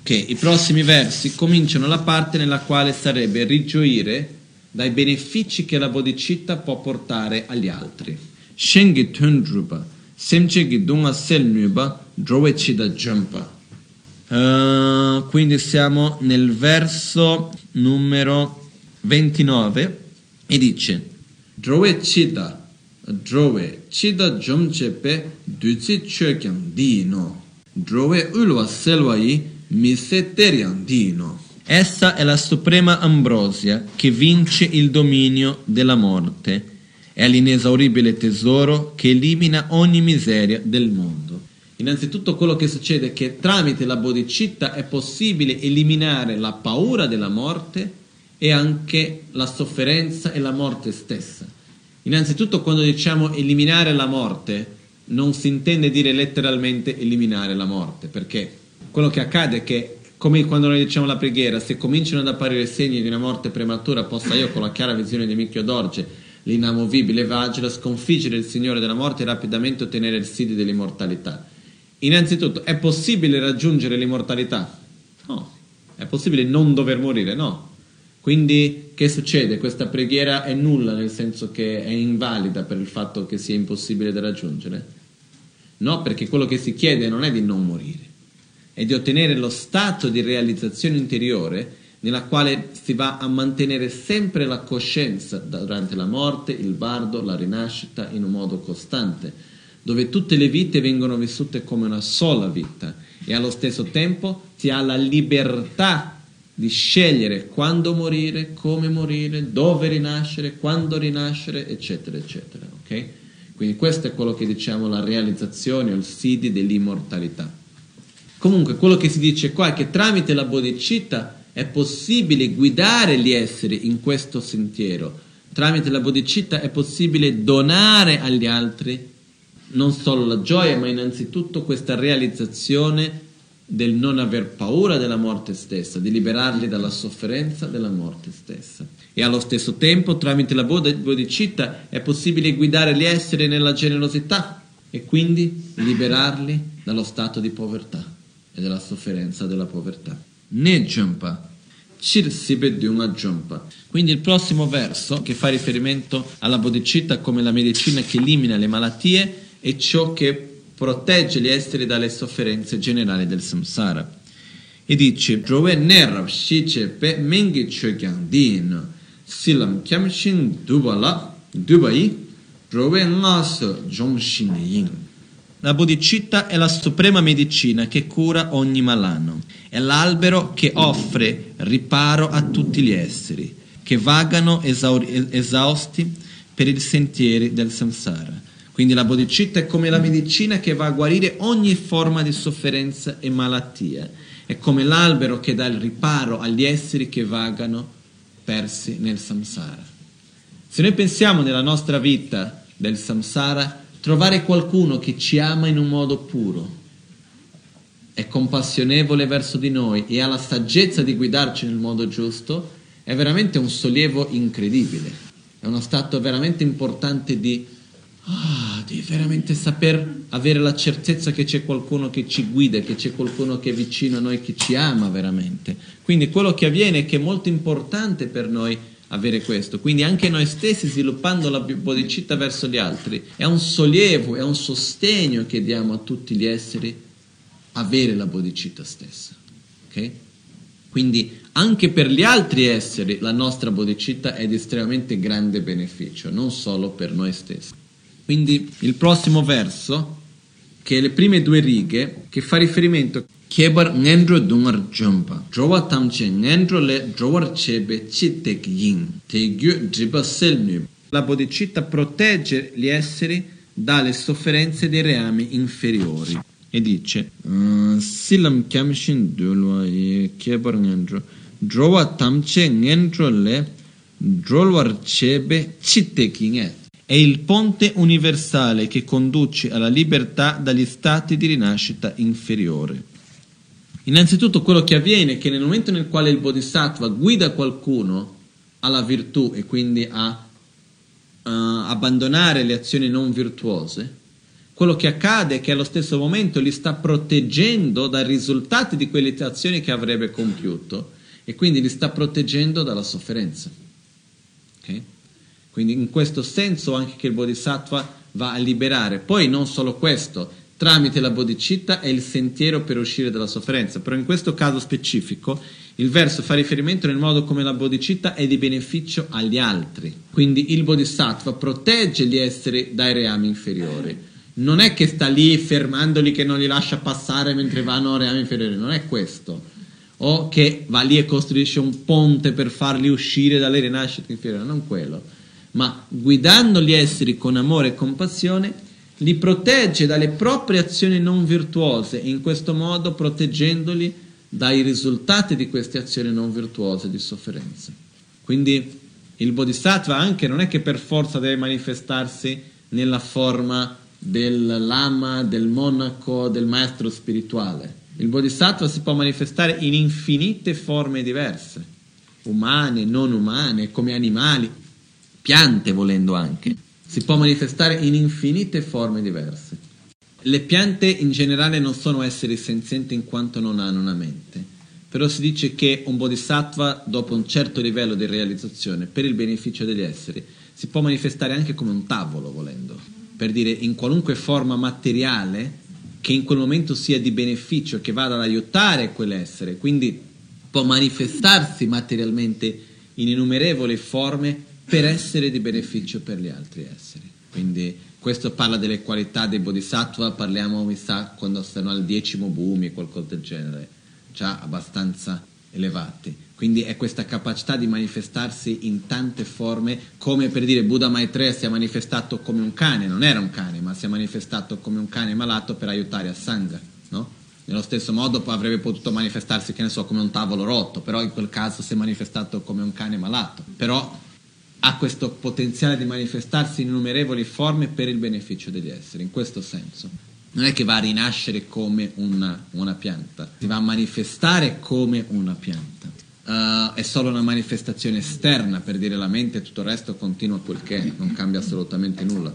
Ok, i prossimi versi cominciano la parte nella quale sarebbe rigioire dai benefici che la bodhicitta può portare agli altri. Shengi tundruba, semchegi dunga selnuba, drovecida jumpa. Uh, quindi siamo nel verso numero 29 e dice Drove chida, drove chida jomchepe duci chokyang di no, drove ulwa selwa yi mise teriang di no. Essa è la suprema ambrosia che vince il dominio della morte. È l'inesauribile tesoro che elimina ogni miseria del mondo. Innanzitutto quello che succede è che tramite la bodhicitta è possibile eliminare la paura della morte e anche la sofferenza e la morte stessa. Innanzitutto quando diciamo eliminare la morte non si intende dire letteralmente eliminare la morte, perché quello che accade è che come quando noi diciamo la preghiera, se cominciano ad apparire segni di una morte prematura, possa io con la chiara visione di Micchio d'Orge, l'inamovibile Vagila, sconfiggere il Signore della morte e rapidamente ottenere il sidi dell'immortalità. Innanzitutto, è possibile raggiungere l'immortalità? No. È possibile non dover morire? No. Quindi che succede? Questa preghiera è nulla nel senso che è invalida per il fatto che sia impossibile da raggiungere? No, perché quello che si chiede non è di non morire è di ottenere lo stato di realizzazione interiore nella quale si va a mantenere sempre la coscienza durante la morte, il bardo, la rinascita in un modo costante, dove tutte le vite vengono vissute come una sola vita e allo stesso tempo si ha la libertà di scegliere quando morire, come morire, dove rinascere, quando rinascere, eccetera, eccetera. Okay? Quindi questo è quello che diciamo la realizzazione il sidi dell'immortalità. Comunque quello che si dice qua è che tramite la bodhicitta è possibile guidare gli esseri in questo sentiero. Tramite la bodhicitta è possibile donare agli altri non solo la gioia, ma innanzitutto questa realizzazione del non aver paura della morte stessa, di liberarli dalla sofferenza della morte stessa. E allo stesso tempo, tramite la bodhicitta, è possibile guidare gli esseri nella generosità e quindi liberarli dallo stato di povertà e della sofferenza della povertà. Ne jumpa. Cir sibe una jumpa. Quindi il prossimo verso che fa riferimento alla bodhicitta come la medicina che elimina le malattie e ciò che protegge gli esseri dalle sofferenze generali del samsara. E dice, silam. La bodhicitta è la suprema medicina che cura ogni malano. È l'albero che offre riparo a tutti gli esseri, che vagano esauri- esausti per i sentieri del samsara. Quindi la bodhicitta è come la medicina che va a guarire ogni forma di sofferenza e malattia. È come l'albero che dà il riparo agli esseri che vagano persi nel samsara. Se noi pensiamo nella nostra vita del samsara, trovare qualcuno che ci ama in un modo puro, è compassionevole verso di noi e ha la saggezza di guidarci nel modo giusto, è veramente un sollievo incredibile. È uno stato veramente importante di, ah, di veramente saper avere la certezza che c'è qualcuno che ci guida, che c'è qualcuno che è vicino a noi, che ci ama veramente. Quindi quello che avviene che è molto importante per noi avere questo. Quindi anche noi stessi sviluppando la bodhicitta verso gli altri è un sollievo, è un sostegno che diamo a tutti gli esseri avere la bodhicitta stessa. Okay? Quindi anche per gli altri esseri la nostra bodhicitta è di estremamente grande beneficio, non solo per noi stessi. Quindi il prossimo verso, che le prime due righe, che fa riferimento kebar ngendro dungar jompa. Drowa tamche ngendro le drowar chebe chitek yin te gyu driba selnu la bodhicitta protegge gli esseri dalle sofferenze dei reami inferiori. E dice uh, silam kyamshin dulwa ye kebar ngendro. Drowa tamche ngendro le drowar chebe chitek yin è il ponte universale che conduce alla libertà dagli stati di rinascita inferiore. Innanzitutto quello che avviene è che nel momento nel quale il bodhisattva guida qualcuno alla virtù e quindi a uh, abbandonare le azioni non virtuose, quello che accade è che allo stesso momento li sta proteggendo dai risultati di quelle azioni che avrebbe compiuto e quindi li sta proteggendo dalla sofferenza. Okay? Quindi in questo senso anche che il bodhisattva va a liberare. Poi non solo questo, tramite la bodhicitta è il sentiero per uscire dalla sofferenza, però in questo caso specifico il verso fa riferimento nel modo come la bodhicitta è di beneficio agli altri. Quindi il bodhisattva protegge gli esseri dai reami inferiori. Non è che sta lì fermandoli che non li lascia passare mentre vanno a reami inferiori, non è questo. o che va lì e costruisce un ponte per farli uscire dalle rinascite inferiori, non quello, ma guidando gli esseri con amore e compassione, li protegge dalle proprie azioni non virtuose in questo modo proteggendoli dai risultati di queste azioni non virtuose di sofferenza. Quindi il bodhisattva anche non è che per forza deve manifestarsi nella forma del lama, del monaco, del maestro spirituale. Il bodhisattva si può manifestare in infinite forme diverse, umane, non umane, come animali, piante volendo anche. Si può manifestare in infinite forme diverse. Le piante in generale non sono esseri senzienti in quanto non hanno una mente, però si dice che un bodhisattva, dopo un certo livello di realizzazione, per il beneficio degli esseri, si può manifestare anche come un tavolo volendo per dire in qualunque forma materiale che in quel momento sia di beneficio, che vada ad aiutare quell'essere, quindi può manifestarsi materialmente in innumerevoli forme per essere di beneficio per gli altri esseri. Quindi questo parla delle qualità dei bodhisattva, parliamo mi sa quando stanno al decimo bumi, qualcosa del genere, già abbastanza elevati. Quindi è questa capacità di manifestarsi in tante forme, come per dire Buddha Maitreya si è manifestato come un cane, non era un cane, ma si è manifestato come un cane malato per aiutare a Sangha, no? Nello stesso modo avrebbe potuto manifestarsi, che ne so, come un tavolo rotto, però in quel caso si è manifestato come un cane malato. Però ha questo potenziale di manifestarsi in innumerevoli forme per il beneficio degli esseri, in questo senso. Non è che va a rinascere come una, una pianta, si va a manifestare come una pianta uh, è solo una manifestazione esterna per dire la mente tutto il resto continua quel che è, non cambia assolutamente nulla.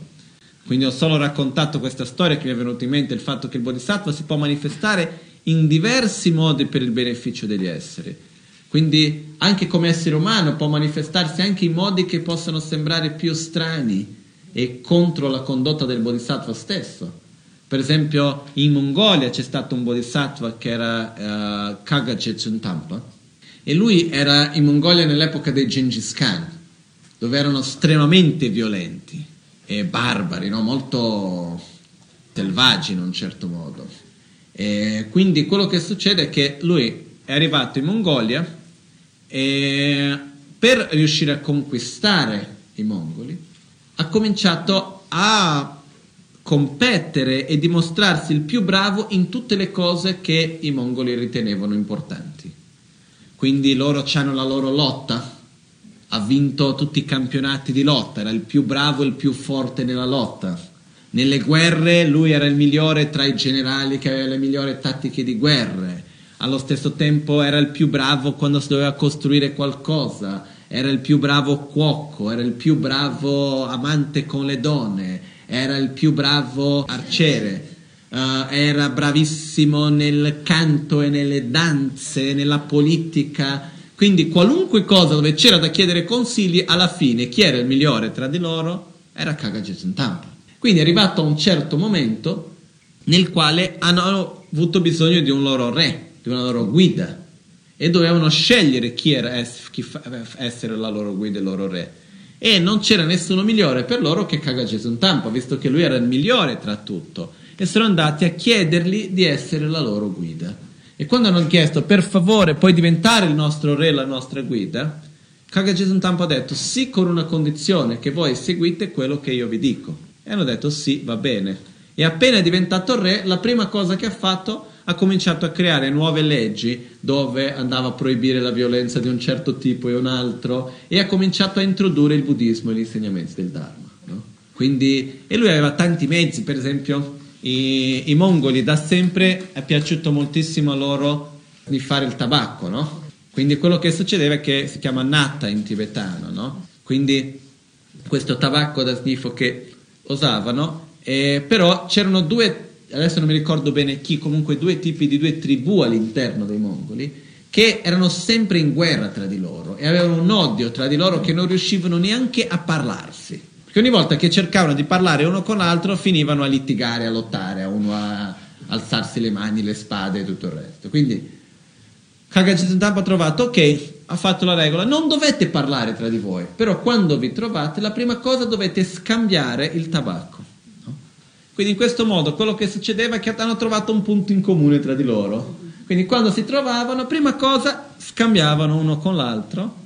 Quindi ho solo raccontato questa storia che mi è venuta in mente il fatto che il bodhisattva si può manifestare in diversi modi per il beneficio degli esseri. Quindi anche come essere umano può manifestarsi anche in modi che possono sembrare più strani e contro la condotta del bodhisattva stesso. Per esempio in Mongolia c'è stato un bodhisattva che era uh, Kaga Jetsuntampa e lui era in Mongolia nell'epoca dei Gengis Khan, dove erano estremamente violenti e barbari, no? molto selvaggi in un certo modo. E quindi quello che succede è che lui è arrivato in Mongolia e per riuscire a conquistare i mongoli ha cominciato a competere e dimostrarsi il più bravo in tutte le cose che i mongoli ritenevano importanti quindi loro hanno la loro lotta, ha vinto tutti i campionati di lotta, era il più bravo e il più forte nella lotta. Nelle guerre lui era il migliore tra i generali che aveva le migliori tattiche di guerre. Allo stesso tempo era il più bravo quando si doveva costruire qualcosa, era il più bravo cuoco, era il più bravo amante con le donne, era il più bravo arciere uh, era bravissimo nel canto e nelle danze, nella politica. Quindi qualunque cosa dove c'era da chiedere consigli, alla fine chi era il migliore tra di loro era Kagajetsun Tampa. Quindi è arrivato a un certo momento nel quale hanno avuto bisogno di un loro re, una loro guida e dovevano scegliere chi era chi essere la loro guida e il loro re. E non c'era nessuno migliore per loro che Kagajetsun Tampa, visto che lui era il migliore tra tutto e sono andati a chiedergli di essere la loro guida. E quando hanno chiesto per favore puoi diventare il nostro re, la nostra guida, Kagajesun Tampo ha detto sì con una condizione che voi seguite quello che io vi dico. E hanno detto sì, va bene. E appena è diventato re, la prima cosa che ha fatto ha cominciato a creare nuove leggi dove andava a proibire la violenza di un certo tipo e un altro e ha cominciato a introdurre il buddismo e gli insegnamenti del Dharma. No? Quindi, e lui aveva tanti mezzi, per esempio i, i mongoli da sempre è piaciuto moltissimo loro di fare il tabacco, no? Quindi quello che succedeva è che si chiama natta in tibetano, no? Quindi questo tabacco da sniffo che usavano, eh, però c'erano due, adesso non mi ricordo bene chi, comunque due tipi di due tribù all'interno dei mongoli che erano sempre in guerra tra di loro e avevano un odio tra di loro che non riuscivano neanche a parlarsi che ogni volta che cercavano di parlare uno con l'altro finivano a litigare, a lottare, a uno a alzarsi le mani, le spade e tutto il resto. Quindi Kagaji ha trovato, ok, ha fatto la regola, non dovete parlare tra di voi, però quando vi trovate la prima cosa dovete scambiare il tabacco. Quindi in questo modo quello che succedeva è che hanno trovato un punto in comune tra di loro Quindi quando si trovavano, prima cosa scambiavano uno con l'altro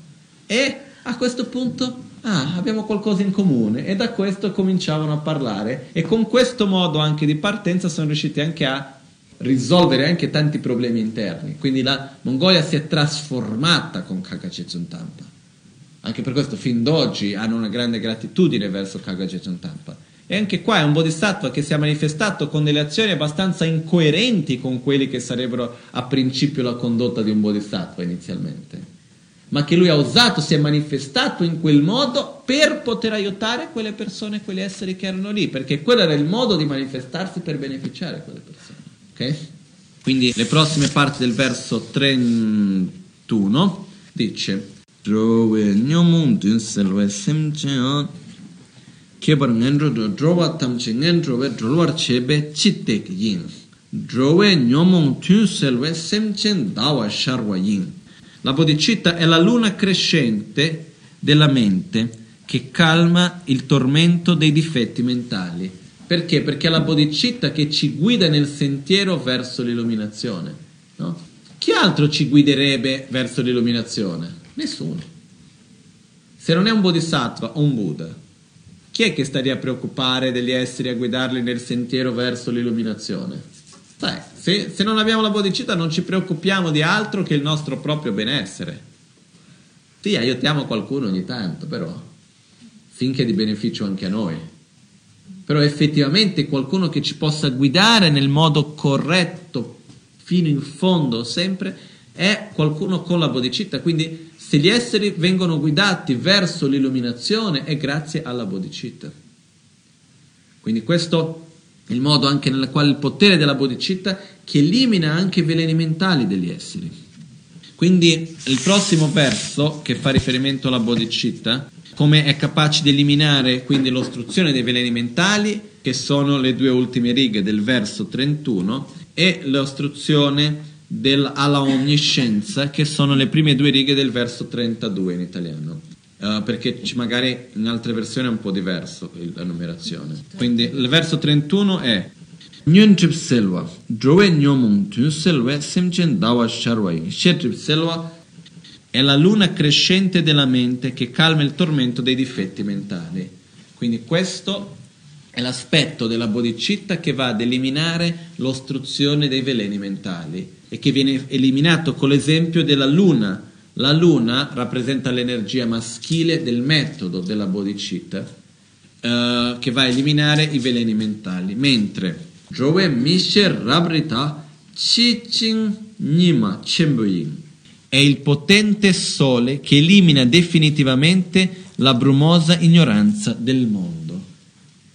e a questo punto ah, abbiamo qualcosa in comune e da questo cominciavano a parlare e con questo modo anche di partenza sono riusciti anche a risolvere anche tanti problemi interni. Quindi la Mongolia si è trasformata con Kagachetsun Tampa. Anche per questo fin d'oggi hanno una grande gratitudine verso Kagachetsun Tampa. E anche qua è un bodhisattva che si è manifestato con delle azioni abbastanza incoerenti con quelli che sarebbero a principio la condotta di un bodhisattva inizialmente. Ma che lui ha usato, si è manifestato in quel modo per poter aiutare quelle persone, quegli esseri che erano lì, perché quello era il modo di manifestarsi per beneficiare quelle persone. Ok? Quindi le prossime parti del verso 31 dice semcheon kebar ngendro do drova tamche ngendro ve drolwar chebe chitek yin Drove nyomun tun selve semchen dawa sharwa yin La bodhicitta è la luna crescente della mente che calma il tormento dei difetti mentali perché? Perché è la bodhicitta che ci guida nel sentiero verso l'illuminazione. No? Chi altro ci guiderebbe verso l'illuminazione? Nessuno. Se non è un bodhisattva o un Buddha, chi è che staria a preoccupare degli esseri a guidarli nel sentiero verso l'illuminazione? Sai, se, se non abbiamo la bodhicitta non ci preoccupiamo di altro che il nostro proprio benessere. Sì, aiutiamo qualcuno ogni tanto, però finché è di beneficio anche a noi però effettivamente qualcuno che ci possa guidare nel modo corretto fino in fondo sempre è qualcuno con la bodhicitta quindi se gli esseri vengono guidati verso l'illuminazione è grazie alla bodhicitta. Quindi questo è il modo anche nel quale il potere della bodhicitta che elimina anche i veleni mentali degli esseri. Quindi il prossimo verso che fa riferimento alla bodhicitta come è capace di eliminare quindi l'ostruzione dei veleni mentali, che sono le due ultime righe del verso 31, e l'ostruzione del, alla onniscienza, che sono le prime due righe del verso 32 in italiano. Uh, perché magari in altre versioni è un po' diverso la numerazione. Quindi il verso 31 è Nyun trip selva, drove nyomung tun selve semchen dawa sharwai. Shetrip selva è la luna crescente della mente che calma il tormento dei difetti mentali. Quindi questo è l'aspetto della bodhicitta che va ad eliminare l'ostruzione dei veleni mentali e che viene eliminato con l'esempio della luna. La luna rappresenta l'energia maschile del metodo della bodhicitta eh, che va a eliminare i veleni mentali, mentre Jove Mishe Rabrita Chi Ching Nima Chembuyin è il potente sole che elimina definitivamente la brumosa ignoranza del mondo.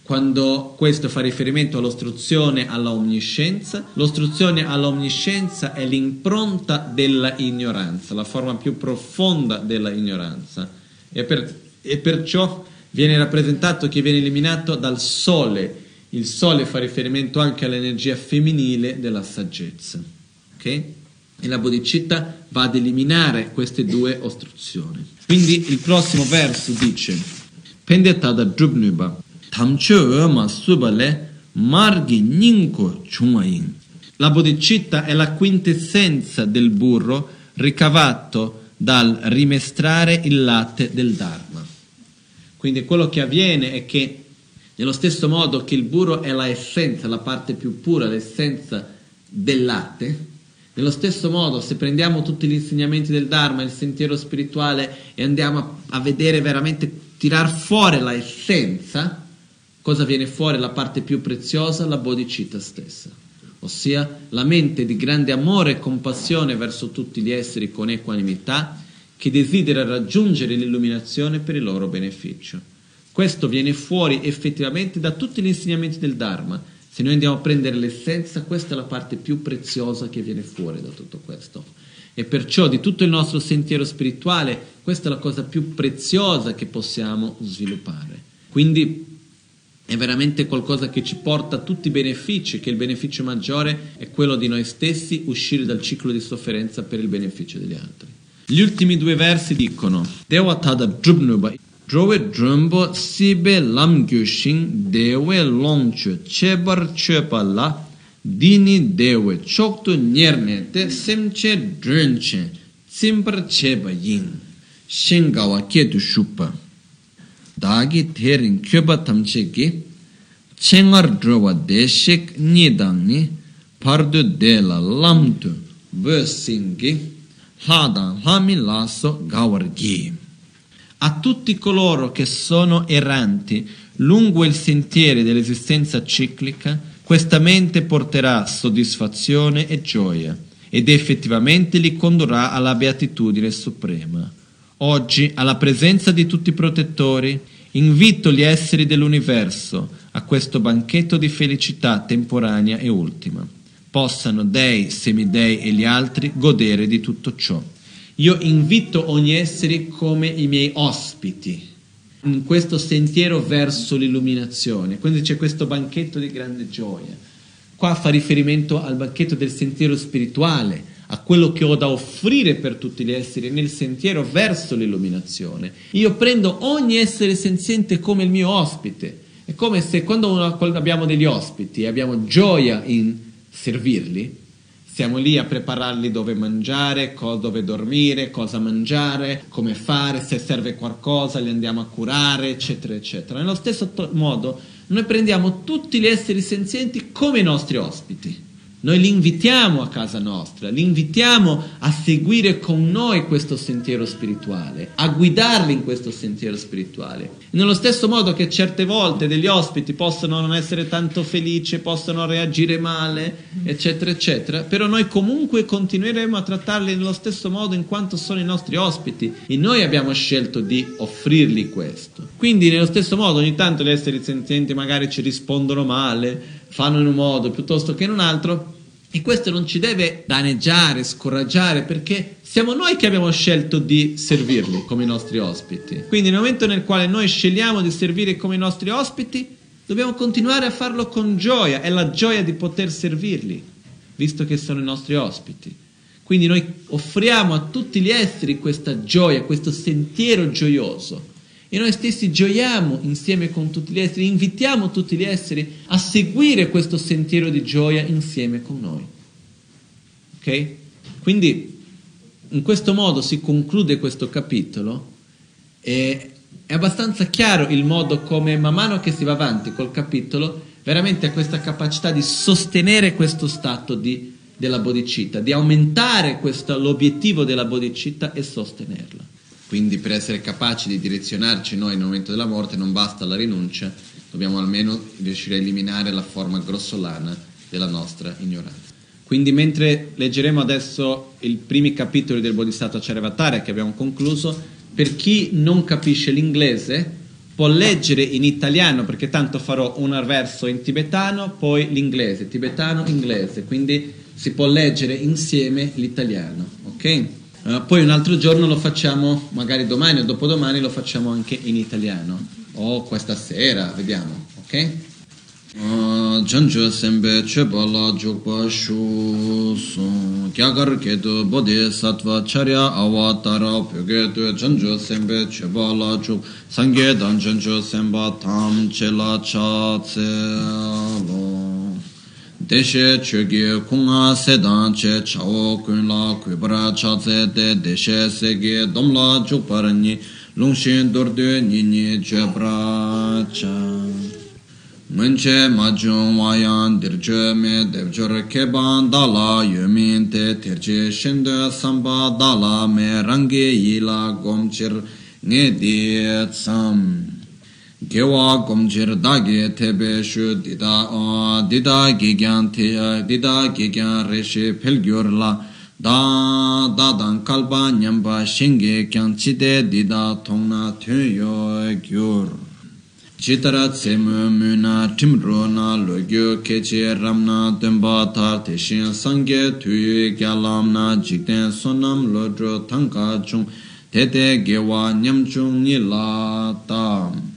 Quando questo fa riferimento all'ostruzione alla omniscienza, l'ostruzione alla omniscienza è l'impronta della ignoranza, la forma più profonda della ignoranza. E, per, e perciò viene rappresentato che viene eliminato dal sole. Il sole fa riferimento anche all'energia femminile della saggezza. Okay? e la bodhicitta va ad eliminare queste due ostruzioni. Quindi il prossimo verso dice Pendetada drubnuba tamcho ma subale margi ninko chumayin. La bodhicitta è la quintessenza del burro ricavato dal rimestrare il latte del Dharma. Quindi quello che avviene è che nello stesso modo che il burro è la essenza, la parte più pura, l'essenza del latte, nello stesso modo, se prendiamo tutti gli insegnamenti del Dharma, il sentiero spirituale e andiamo a vedere veramente, tirar fuori la essenza, cosa viene fuori? La parte più preziosa, la bodhicitta stessa, ossia la mente di grande amore e compassione verso tutti gli esseri con equanimità che desidera raggiungere l'illuminazione per il loro beneficio. Questo viene fuori effettivamente da tutti gli insegnamenti del Dharma se noi andiamo a prendere l'essenza, questa è la parte più preziosa che viene fuori da tutto questo. E perciò di tutto il nostro sentiero spirituale, questa è la cosa più preziosa che possiamo sviluppare. Quindi è veramente qualcosa che ci porta tutti i benefici, che il beneficio maggiore è quello di noi stessi uscire dal ciclo di sofferenza per il beneficio degli altri. Gli ultimi due versi dicono Devatada Drubnuba zhowe zhombo sibe lam gyu shing dewe long chu chebar chepa dini dewe choktu nyerne semche drenche tsimpar cheba yin shengawa ketu shukpa dagi terin kyoba tamche ki chengar drowa deshik nidangni pardu dela lamtu bösingi hadan hami laso gawargi a tutti coloro che sono erranti lungo il sentiero dell'esistenza ciclica questa mente porterà soddisfazione e gioia ed effettivamente li condurrà alla beatitudine suprema. Oggi, alla presenza di tutti i protettori, invito gli esseri dell'universo a questo banchetto di felicità temporanea e ultima. Possano dei, semidei e gli altri godere di tutto ciò. Io invito ogni essere come i miei ospiti in questo sentiero verso l'illuminazione. Quindi c'è questo banchetto di grande gioia. Qua fa riferimento al banchetto del sentiero spirituale, a quello che ho da offrire per tutti gli esseri nel sentiero verso l'illuminazione. Io prendo ogni essere senziente come il mio ospite. È come se quando abbiamo degli ospiti e abbiamo gioia in servirli, siamo lì a prepararli dove mangiare, dove dormire, cosa mangiare, come fare, se serve qualcosa li andiamo a curare, eccetera, eccetera. Nello stesso modo noi prendiamo tutti gli esseri senzienti come i nostri ospiti noi li invitiamo a casa nostra, li invitiamo a seguire con noi questo sentiero spirituale, a guidarli in questo sentiero spirituale. Nello stesso modo che certe volte degli ospiti possono non essere tanto felici, possono reagire male, eccetera, eccetera, però noi comunque continueremo a trattarli nello stesso modo in quanto sono i nostri ospiti e noi abbiamo scelto di offrirgli questo. Quindi nello stesso modo ogni tanto gli esseri senzienti magari ci rispondono male, fanno in un modo piuttosto che in un altro e questo non ci deve danneggiare, scoraggiare perché siamo noi che abbiamo scelto di servirli come i nostri ospiti. Quindi nel momento nel quale noi scegliamo di servire come i nostri ospiti, dobbiamo continuare a farlo con gioia, è la gioia di poter servirli, visto che sono i nostri ospiti. Quindi noi offriamo a tutti gli esseri questa gioia, questo sentiero gioioso e noi stessi gioiamo insieme con tutti gli esseri, invitiamo tutti gli esseri a seguire questo sentiero di gioia insieme con noi. Ok? Quindi in questo modo si conclude questo capitolo e è abbastanza chiaro il modo come man mano che si va avanti col capitolo veramente ha questa capacità di sostenere questo stato di, della bodhicitta, di aumentare questo, l'obiettivo della bodhicitta e sostenerla. Quindi per essere capaci di direzionarci noi nel momento della morte non basta la rinuncia, dobbiamo almeno riuscire a eliminare la forma grossolana della nostra ignoranza. Quindi mentre leggeremo adesso i primi capitoli del Bodhisattva Charyavatara che abbiamo concluso, per chi non capisce l'inglese può leggere in italiano perché tanto farò un verso in tibetano, poi l'inglese, tibetano, inglese, quindi si può leggere insieme l'italiano, ok? Uh, poi un altro giorno lo facciamo, magari domani o dopodomani lo facciamo anche in italiano, o questa sera, vediamo, ok? Janjo sembe cheba la jokpa shu sun Kyagar ketu bodhi sattva charya avatara Pyoge tu janjo sembe cheba la jok Sangye dan janjo semba tam che la cha tse deshe choge kunga sedan che chao kun la kubra cha tse de deshe sege domla chukpar ni lungshin dorde ni ni chebra cha. Mönche majung wayan dirje me devjor keban dala yumin te terje shinde samba dala me rangi yila gomchir nge di tsam gewa gomchir dagi tebe shu dida dida gigyan dida gigyan reshe pelgyor la. Da dadan kalba nyamba shinge kyan chide dida tongna tuyo gyor chitara tsemu muna timro na logyo keche ramna tenpa tar teshin sangye tuyo gyalam na jikten sonam lodro tangka chung. Tete gewa nyamchung nila tam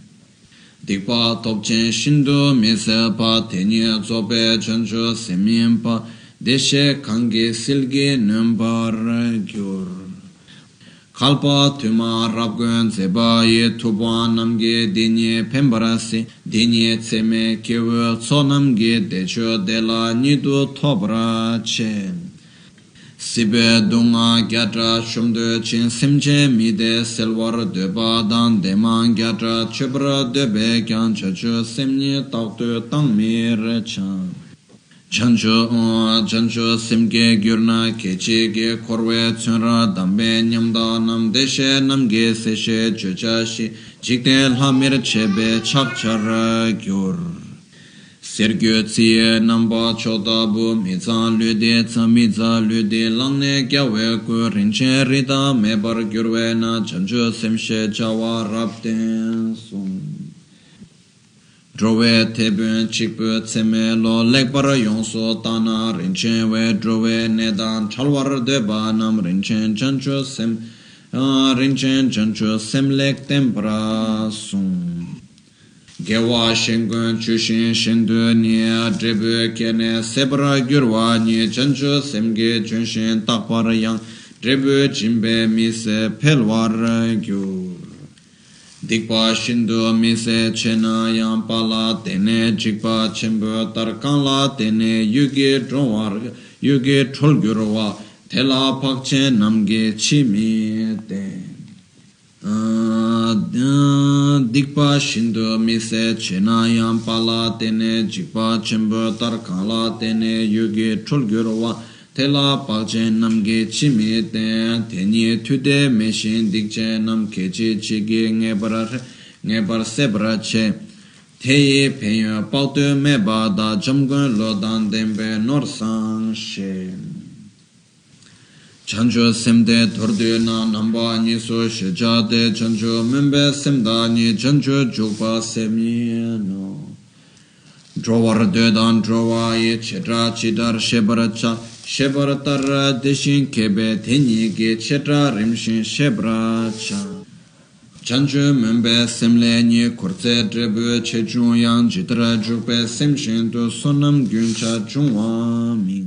dikpa topchen shindu mese pa tenye zobe chancho semin pa. Deshe kange silge nambar gyur. Kalpa tuma rabgun zeba ye tuba namge denye pembarasi denye tseme kewe tso namge decho dela nidu tobra che sibe dunga gyatra shumdu chin simche mide selwar deba dan deman gyatra chibra debe kyan chachu simni taktu tangmir chan. Chancho chancho simge gyurna kechi ge korwe tsunra dambe nyamda nam deshe namge seshe chochashi jikde lhamir chebe chakchara gyur sergyo tsiye namba chodabu mizan lude tsa mizan lude langne gyawe ku rinche rita mebar gyurwe na chancho simshe chawa rabden sum drowe tebun chikpu tseme lo lekpar yongso tana rinchen we drowe nedan chalwar deba nam rinchen chancho sem rinchen chancho sem lek tempra sum gewa shengun chushin shindu nye drebu kene sebra gyurwa nye chancho semge chunshin takpar yang drebu jimbe mise pelwar gyur dikpa shindu mi se chena yang pa la tene jikpa chenpo tar kan la tene yugi drongwar yugi chol gyurwa tela pakche namge chi mi te dikpa shindu mi se chena yang pa la tene jikpa chenpo tar kan la tene yugi chol gyurwa tela pakche namge chi me ten tenye tude me shin dikche nam keche che ge nge bar nge bar se bra che teye penyo pakto me ba da jamgun lo dan denbe nor sang chancho semde torde na namba ni so she jade chancho membe semda ni chancho jokpa semye no drawar de drawa ye chedra chidar shebara cha shebar tar deshin kebe tenyi ge chetra rimshin shebra cha chanchu mumbe semle nye kurtse drebu che chung yang jitra jukpe semshin tu sonam gyun cha chungwa ming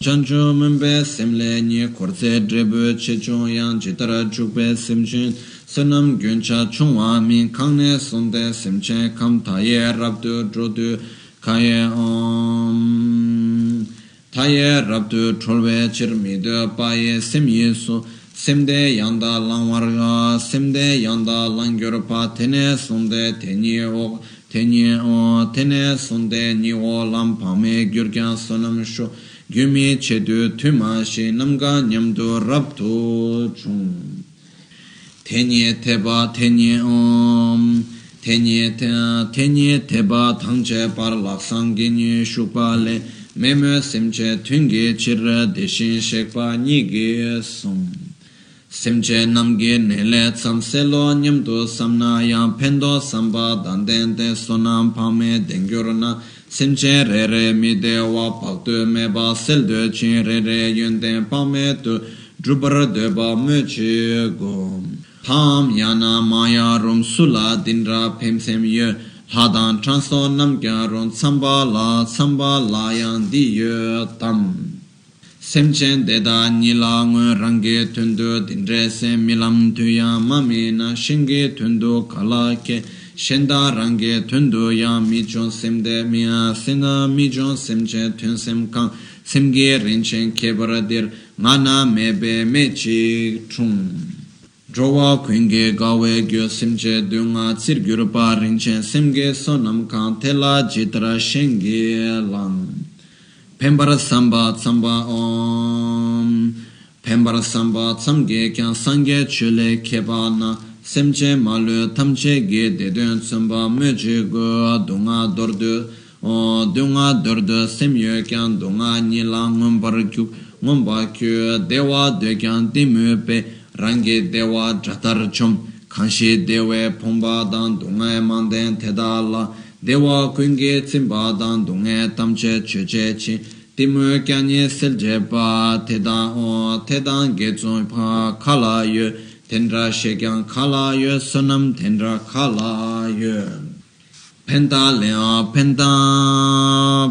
chanchu mumbe semle nye kurtse drebu che chung yang jitra jukpe semshin sonam gyun cha chungwa ming kangne sonde semchen kam taye rabdu drodu kaye om. Taye rabdu cholwe chirmido paye semye su. Semde yanda langwarga semde yanda langyor pa tene sonde tenye o tenye o tene sonde ni o lam pame gyurgyan sonam shu gyumi chedu tuma shi namga nyamdu rabdu chung. Tenye teba tenye om tenye te tenye teba tangche par laksang genye shukpa le mēmē sēmchē tūngē chirā dēshīn shēkpā nīgē sōng sēmchē nāmgē nēlē tsam sēlō nyamdō samnā yāng pēndō sāmbā dāndēn dē sōnām pāmē dēngyōr nā Simchen re re mi de wa pak tu me ba sel de chin re re yun den pa me tu drubar de ba me chi gom. Tam yana maya rum sula din ra pem sem ye ha dan hadan transo nam kya ron samba la samba la yan di ye tam. Simchen de da ni la ngu rangi tundu din re sem milam tu ya mami na shingi tundu kala ke shenda rangi tundu ya mi chon semde miya sena mi chon semche tun sem kang semge rinchen kebaradir ngana mebe mechi chung Drowa kuinge gawe gyo simche dunga tsir gyurpa rinchen simge sonam kan tela jitra shenge lang. Pembara samba tsamba om. Pembara samba tsamge kyan sangye chule keba na simche malu tamche ge dedun tsamba meche go dunga dordu. Dunga dordu simye kyan dunga nila ngumbar kyu ngumba kyu dewa de kyan dimu pe rangi dewa jatar chum kanshi dewa pomba dan dunga manden teda la dewa kungi tsimba dan dunga tamche cheche chi timu kyanyi selje pa teda o teda ge zon pa kala yu tendra shekyan kala yu sunam tendra kala yu penta lea penta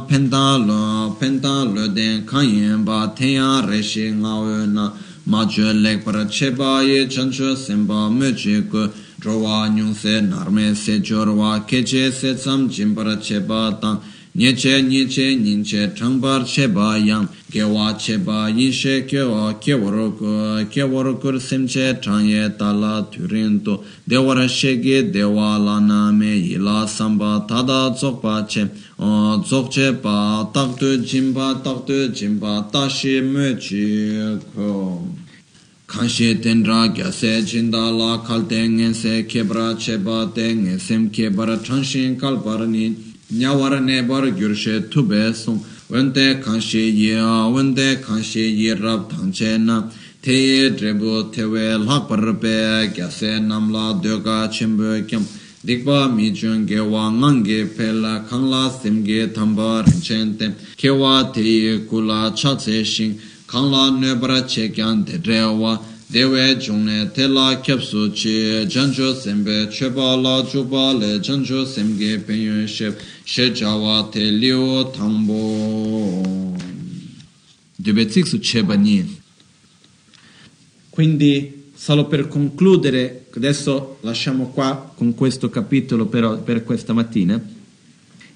penta lo penta lo den kanyen ba tenya reshe nga na. Ma chö lek par che ba ye chan chö sem ba me che ko ro wa nyung se nar me se chor wa ke che se tsam jin par che ba tang. Nye che nye che nin che chang par che ba yang Kewa cheba yishe kewa kewaruku, kewarukur simche chanye tala turintu, dewara shege dewa lana me ila samba tada tsokpa che, tsokche pa taktu jimba taktu jimba tashi me chi ko. Kanshi tendra gyase jinda la kalte ngen se kebra cheba te ngen sem kebra chanshin kalpar ni, nyawar nebar gyurshe tube sung, wente kanshi ye wente kanshi ye rab tangche na te ye drebu tewe lak parpe kya se namla dyoga chimbo kyam dikpa mi chung ge wa ngange pela kangla simge tamba rinchen ke wa te ye kula cha tse shing kāngla nöpara che kyān te rewa, dewe chungne te la kyabsu chi, jancho sembe chepa la chupa le jancho semge penyo shep, she chawa te liu tangbo. Dube tsiksu cheba. Quindi, solo per concludere, adesso lasciamo qua con questo capitolo però, per questa mattina,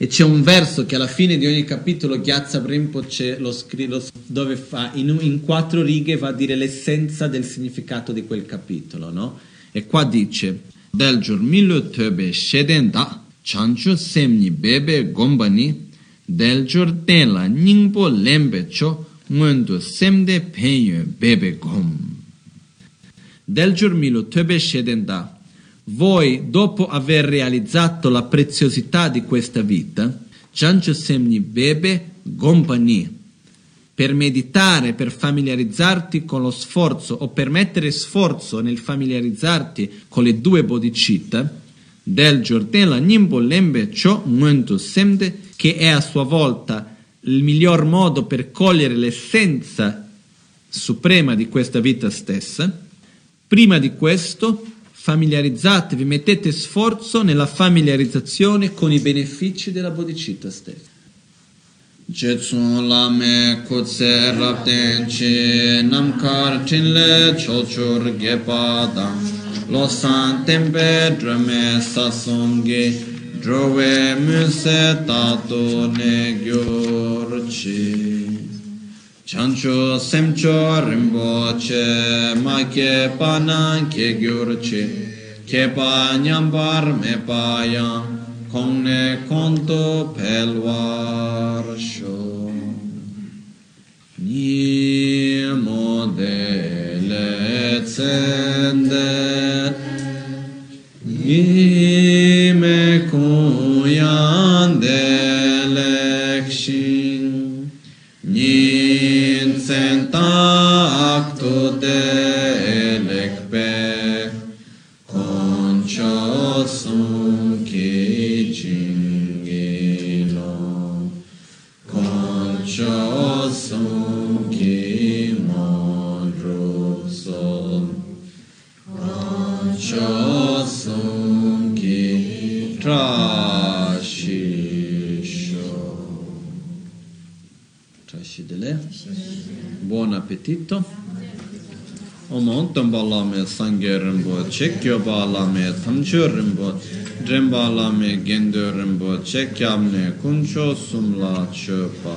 e c'è un verso che alla fine di ogni capitolo Gyatsa Rinpoche lo scrive dove fa in, in, quattro righe va a dire l'essenza del significato di quel capitolo, no? E qua dice del gior milo tebe shedenda chancho semni bebe gombani del gior tela ningpo lembe cho semde penyo bebe gom del gior milo tebe shedenda voi, dopo aver realizzato la preziosità di questa vita, per meditare, per familiarizzarti con lo sforzo o per mettere sforzo nel familiarizzarti con le due bodhicitta, del Giordela Nimbo Lembe Cho Nguento Semde, che è a sua volta il miglior modo per cogliere l'essenza suprema di questa vita stessa. Prima di questo, familiarizzatevi, mettete sforzo nella familiarizzazione con i benefici della bodhicitta stessa. Jetsun lame kutse rapten chi namkar tinle chochur gepada lo san tempe drame sasongi drove muse tato ne gyorchi chancho semcho rimboche ma ke panan ke gyurche ke pa nyambar me pa yang kong ne konto pelwar sho ni mo de le tsende ni me appetito. Omontan bağlamaya sangörüm bu, çekiyor bağlamaya tamcörüm bu. Drem bağlamaya gendörüm bu, çekyamne kunço sumla çöpa.